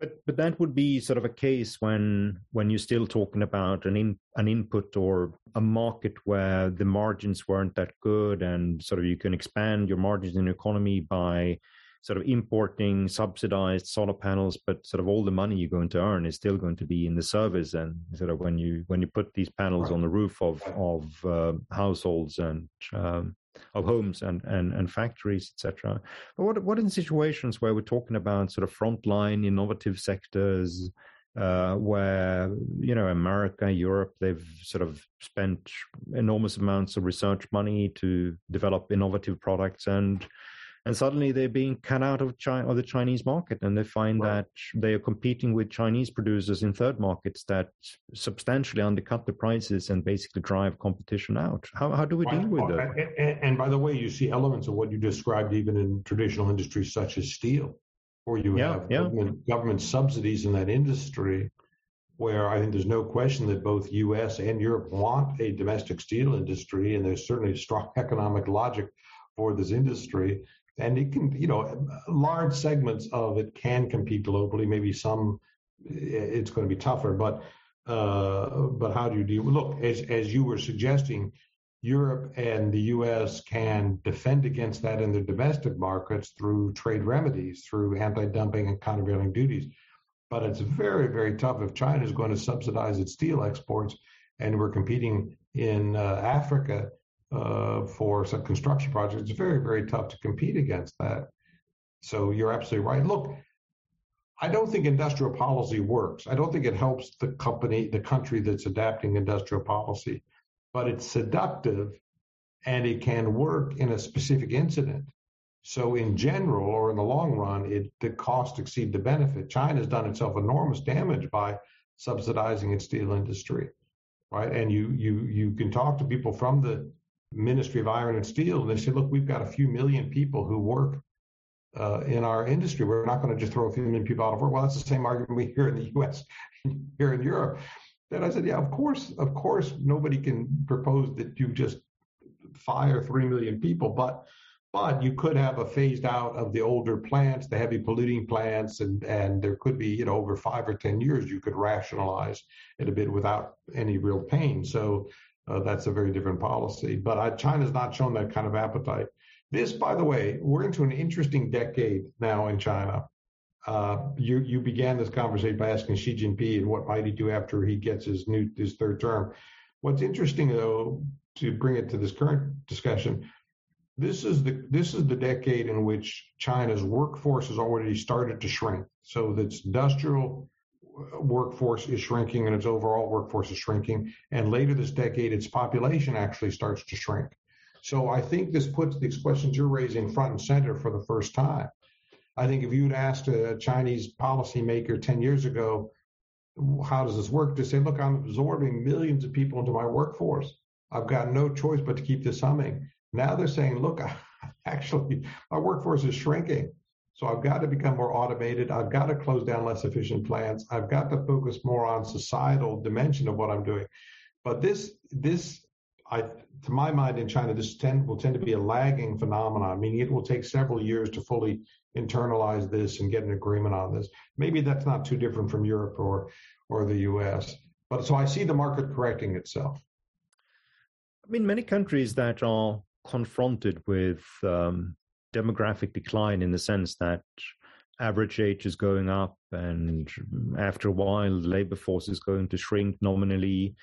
But but that would be sort of a case when when you're still talking about an in, an input or a market where the margins weren't that good, and sort of you can expand your margins in the economy by sort of importing subsidized solar panels, but sort of all the money you're going to earn is still going to be in the service. And sort of when you when you put these panels on the roof of of uh, households and um, of homes and, and, and factories, etc. But what what in situations where we're talking about sort of frontline innovative sectors, uh, where you know America, Europe, they've sort of spent enormous amounts of research money to develop innovative products, and and suddenly they're being cut out of China or the Chinese market, and they find right. that they are competing with Chinese producers in third markets that substantially undercut the prices and basically drive competition out. How how do we deal with that? And, and, by the way, you see elements of what you described even in traditional industries such as steel, where you yeah, have yeah. Government, government subsidies in that industry. Where I think there's no question that both U.S. and Europe want a domestic steel industry, and there's certainly strong economic logic for this industry and it can, you know, large segments of it can compete globally. Maybe some it's going to be tougher, but uh, but how do you deal? Look, as as you were suggesting, Europe and the U.S. can defend against that in their domestic markets through trade remedies, through anti-dumping and countervailing duties. But it's very, very tough if China is going to subsidize its steel exports, and we're competing in uh, Africa uh, for some construction projects, it's very, very tough to compete against that. So you're absolutely right. Look, I don't think industrial policy works. I don't think it helps the company, the country that's adapting industrial policy, but it's seductive and it can work in a specific incident. So in general, or in the long run, it the cost exceed the benefit. China's done itself enormous damage by subsidizing its steel industry, right? And you you you can talk to people from the Ministry of Iron and Steel, and they said, look, we've got a few million people who work uh, in our industry. We're not going to just throw a few million people out of work. Well, that's the same argument we hear in the U.S. here in Europe. And I said, yeah, of course, of course, nobody can propose that you just fire three million people, but but you could have a phased out of the older plants, the heavy polluting plants, and and there could be, you know, over five or ten years, you could rationalize it a bit without any real pain. So uh, that's a very different policy. But I, China's not shown that kind of appetite. This, by the way, we're into an interesting decade now in China. Uh, you you began this conversation by asking Xi Jinping what might he do after he gets his new his third term. What's interesting though, to bring it to this current discussion, this is the this is the decade in which China's workforce has already started to shrink. So that's industrial workforce is shrinking and its overall workforce is shrinking. And later this decade, its population actually starts to shrink. So I think this puts these questions you're raising front and center for the first time. I think if you'd asked a Chinese policymaker 10 years ago, how does this work? To say, look, I'm absorbing millions of people into my workforce. I've got no choice but to keep this humming. Now they're saying, look, actually, my workforce is shrinking. So I've got to become more automated. I've got to close down less efficient plants. I've got to focus more on societal dimension of what I'm doing. But this, this, I, to my mind, in China, this tend, will tend to be a lagging phenomenon, meaning it will take several years to fully internalize this and get an agreement on this. Maybe that's not too different from Europe or, or the U.S. But so I see the market correcting itself. I mean, many countries that are confronted with um, demographic decline in the sense that average age is going up and after a while the labor force is going to shrink nominally.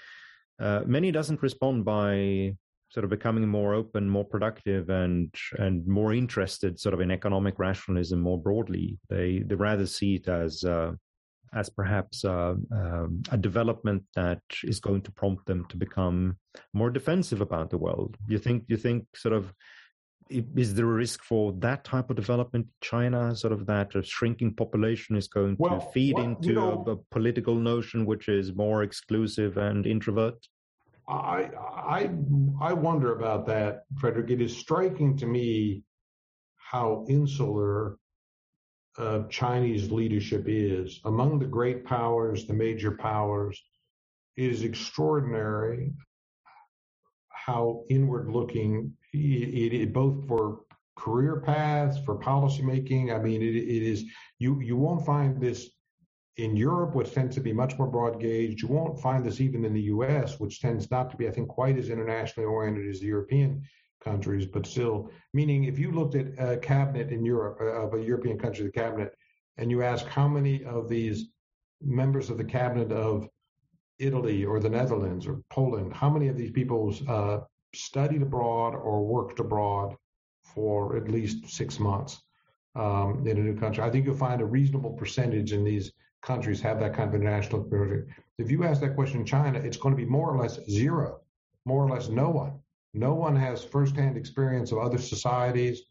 Uh, many doesn't respond by sort of becoming more open more productive and and more interested sort of in economic rationalism more broadly. They they rather see it as uh, as perhaps uh, um, a development that is going to prompt them to become more defensive about the world. You think you think sort of is there a risk for that type of development in China? Sort of that a shrinking population is going well, to feed what, into you know, a, a, political notion which is more exclusive and introvert? I I I wonder about that, Fredrik. It is striking to me how insular uh, Chinese leadership is among the great powers, the major powers. It is extraordinary how inward looking it, it, both for career paths, for policymaking. I mean, it, it is you you won't find this in Europe, which tends to be much more broad gauge. You won't find this even in the U.S., which tends not to be, I think, quite as internationally oriented as the European countries, but still, meaning if you looked at a cabinet in Europe uh, of a European country, the cabinet, and you ask how many of these members of the cabinet of Italy or the Netherlands or Poland, how many of these people's uh, studied abroad or worked abroad for at least six months um, in a new country? I think you'll find a reasonable percentage in these countries have that kind of international experience. If you ask that question in China, it's going to be more or less zero, more or less no one. No one has firsthand experience of other societies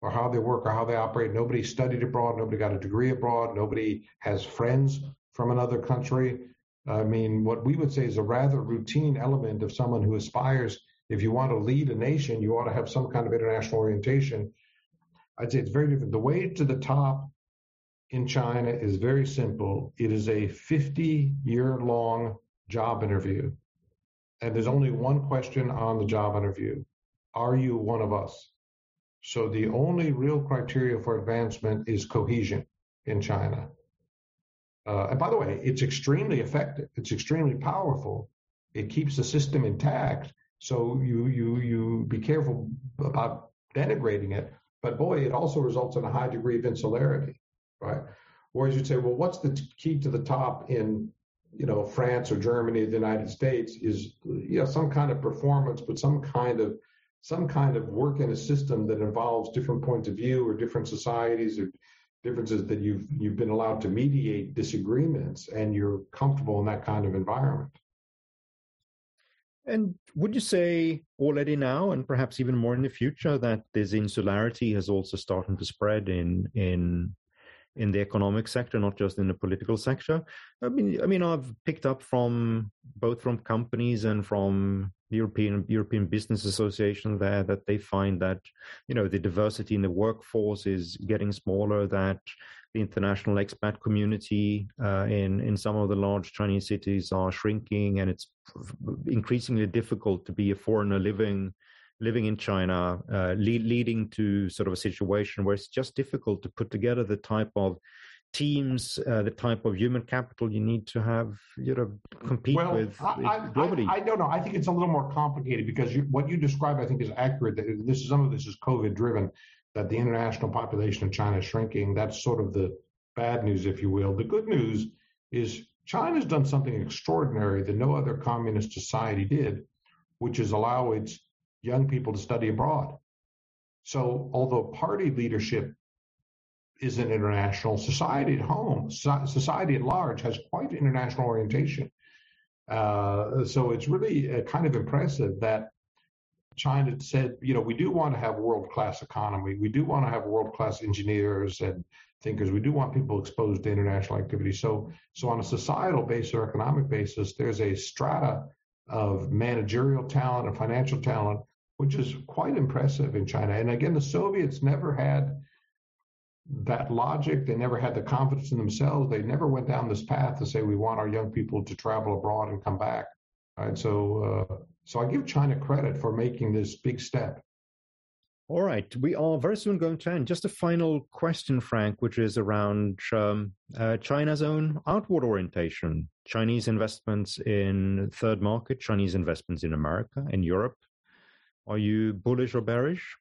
or how they work or how they operate. Nobody studied abroad. Nobody got a degree abroad. Nobody has friends from another country. I mean, what we would say is a rather routine element of someone who aspires. If you want to lead a nation, you ought to have some kind of international orientation. I'd say it's very different. The way to the top in China is very simple. It is a 50 year long job interview. And there's only one question on the job interview Are you one of us? So the only real criteria for advancement is cohesion in China. Uh, and by the way, it's extremely effective. It's extremely powerful. It keeps the system intact. So you you you be careful about denigrating it. But boy, it also results in a high degree of insularity, right? Whereas you'd say, well, what's the t- key to the top in you know France or Germany, or the United States is you know some kind of performance, but some kind of some kind of work in a system that involves different points of view or different societies or differences that you've you've been allowed to mediate disagreements and you're comfortable in that kind of environment. And would you say already now, and perhaps even more in the future, that this insularity has also started to spread in in in the economic sector, not just in the political sector. I mean, I mean, I've picked up from both from companies and from European European Business Association there that they find that you know the diversity in the workforce is getting smaller. That the international expat community uh, in in some of the large Chinese cities are shrinking, and it's increasingly difficult to be a foreigner living living in China, uh, le- leading to sort of a situation where it's just difficult to put together the type of teams, uh, the type of human capital you need to have, you know, compete well, with I, globally. I, I, don't know. I think it's a little more complicated because you, what you describe, I think, is accurate. That this some of this is COVID driven. That the international population of China is shrinking. That's sort of the bad news, if you will. The good news is China's done something extraordinary that no other communist society did, which is allow its young people to study abroad. So, although party leadership isn't international, society at home, society at large has quite international orientation. Uh, so, it's really uh, kind of impressive that China said, you know, we do want to have world class economy. We do want to have world class engineers and thinkers. We do want people exposed to international activity. So, so on a societal basis or economic basis, there's a strata of managerial talent and financial talent which is quite impressive in China. And again, the Soviets never had that logic. They never had the confidence in themselves. They never went down this path to say we want our young people to travel abroad and come back. Right. So, uh, so I give China credit for making this big step. All right, we are very soon going to end. Just a final question, Frank, which is around um, uh, China's own outward orientation. Chinese investments in third market, Chinese investments in America, in Europe, are you bullish or bearish?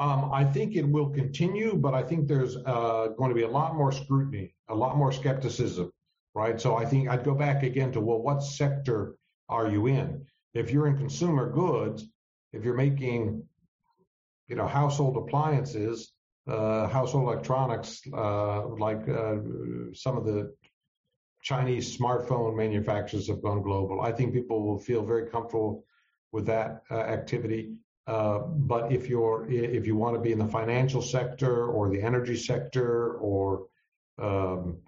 Um, I think it will continue, but I think there's uh, going to be a lot more scrutiny, a lot more skepticism, right? So I think I'd go back again to well, what sector are you in? If you're in consumer goods, if you're making, you know, household appliances, uh, household electronics, uh, like uh, some of the Chinese smartphone manufacturers have gone global. I think people will feel very comfortable with that uh, activity. Uh, but if you're if you want to be in the financial sector or the energy sector or um,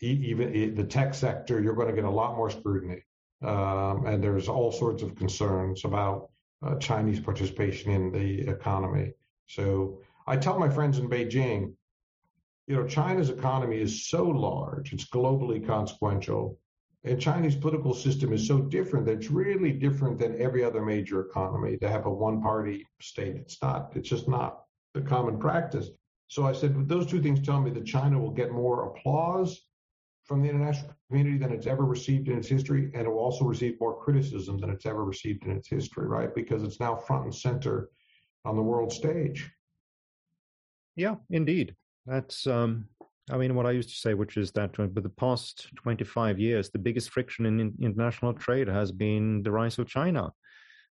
even the tech sector, you're going to get a lot more scrutiny. Um, and there's all sorts of concerns about uh, Chinese participation in the economy. So I tell my friends in Beijing, you know, China's economy is so large, it's globally consequential, and Chinese political system is so different that it's really different than every other major economy to have a one-party state. It's not. It's just not the common practice. So I said, those two things tell me that China will get more applause from the international community than it's ever received in its history, and it will also receive more criticism than it's ever received in its history, right? Because it's now front and center on the world stage. Yeah, indeed. That's, um, I mean, what I used to say, which is that for the past 25 years, the biggest friction in international trade has been the rise of China.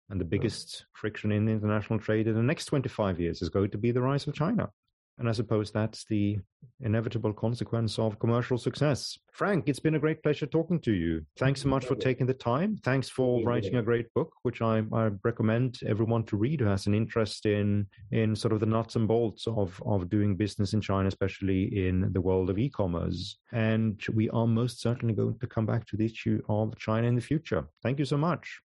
And the biggest friction in international trade in the next 25 years is going to be the rise of China. And I suppose that's the inevitable consequence of commercial success. Frank, it's been a great pleasure talking to you. Thanks so much for taking the time. Thanks for writing a great book, which I, I recommend everyone to read who has an interest in in sort of the nuts and bolts of, of doing business in China, especially in the world of e-commerce. And we are most certainly going to come back to the issue of China in the future. Thank you so much.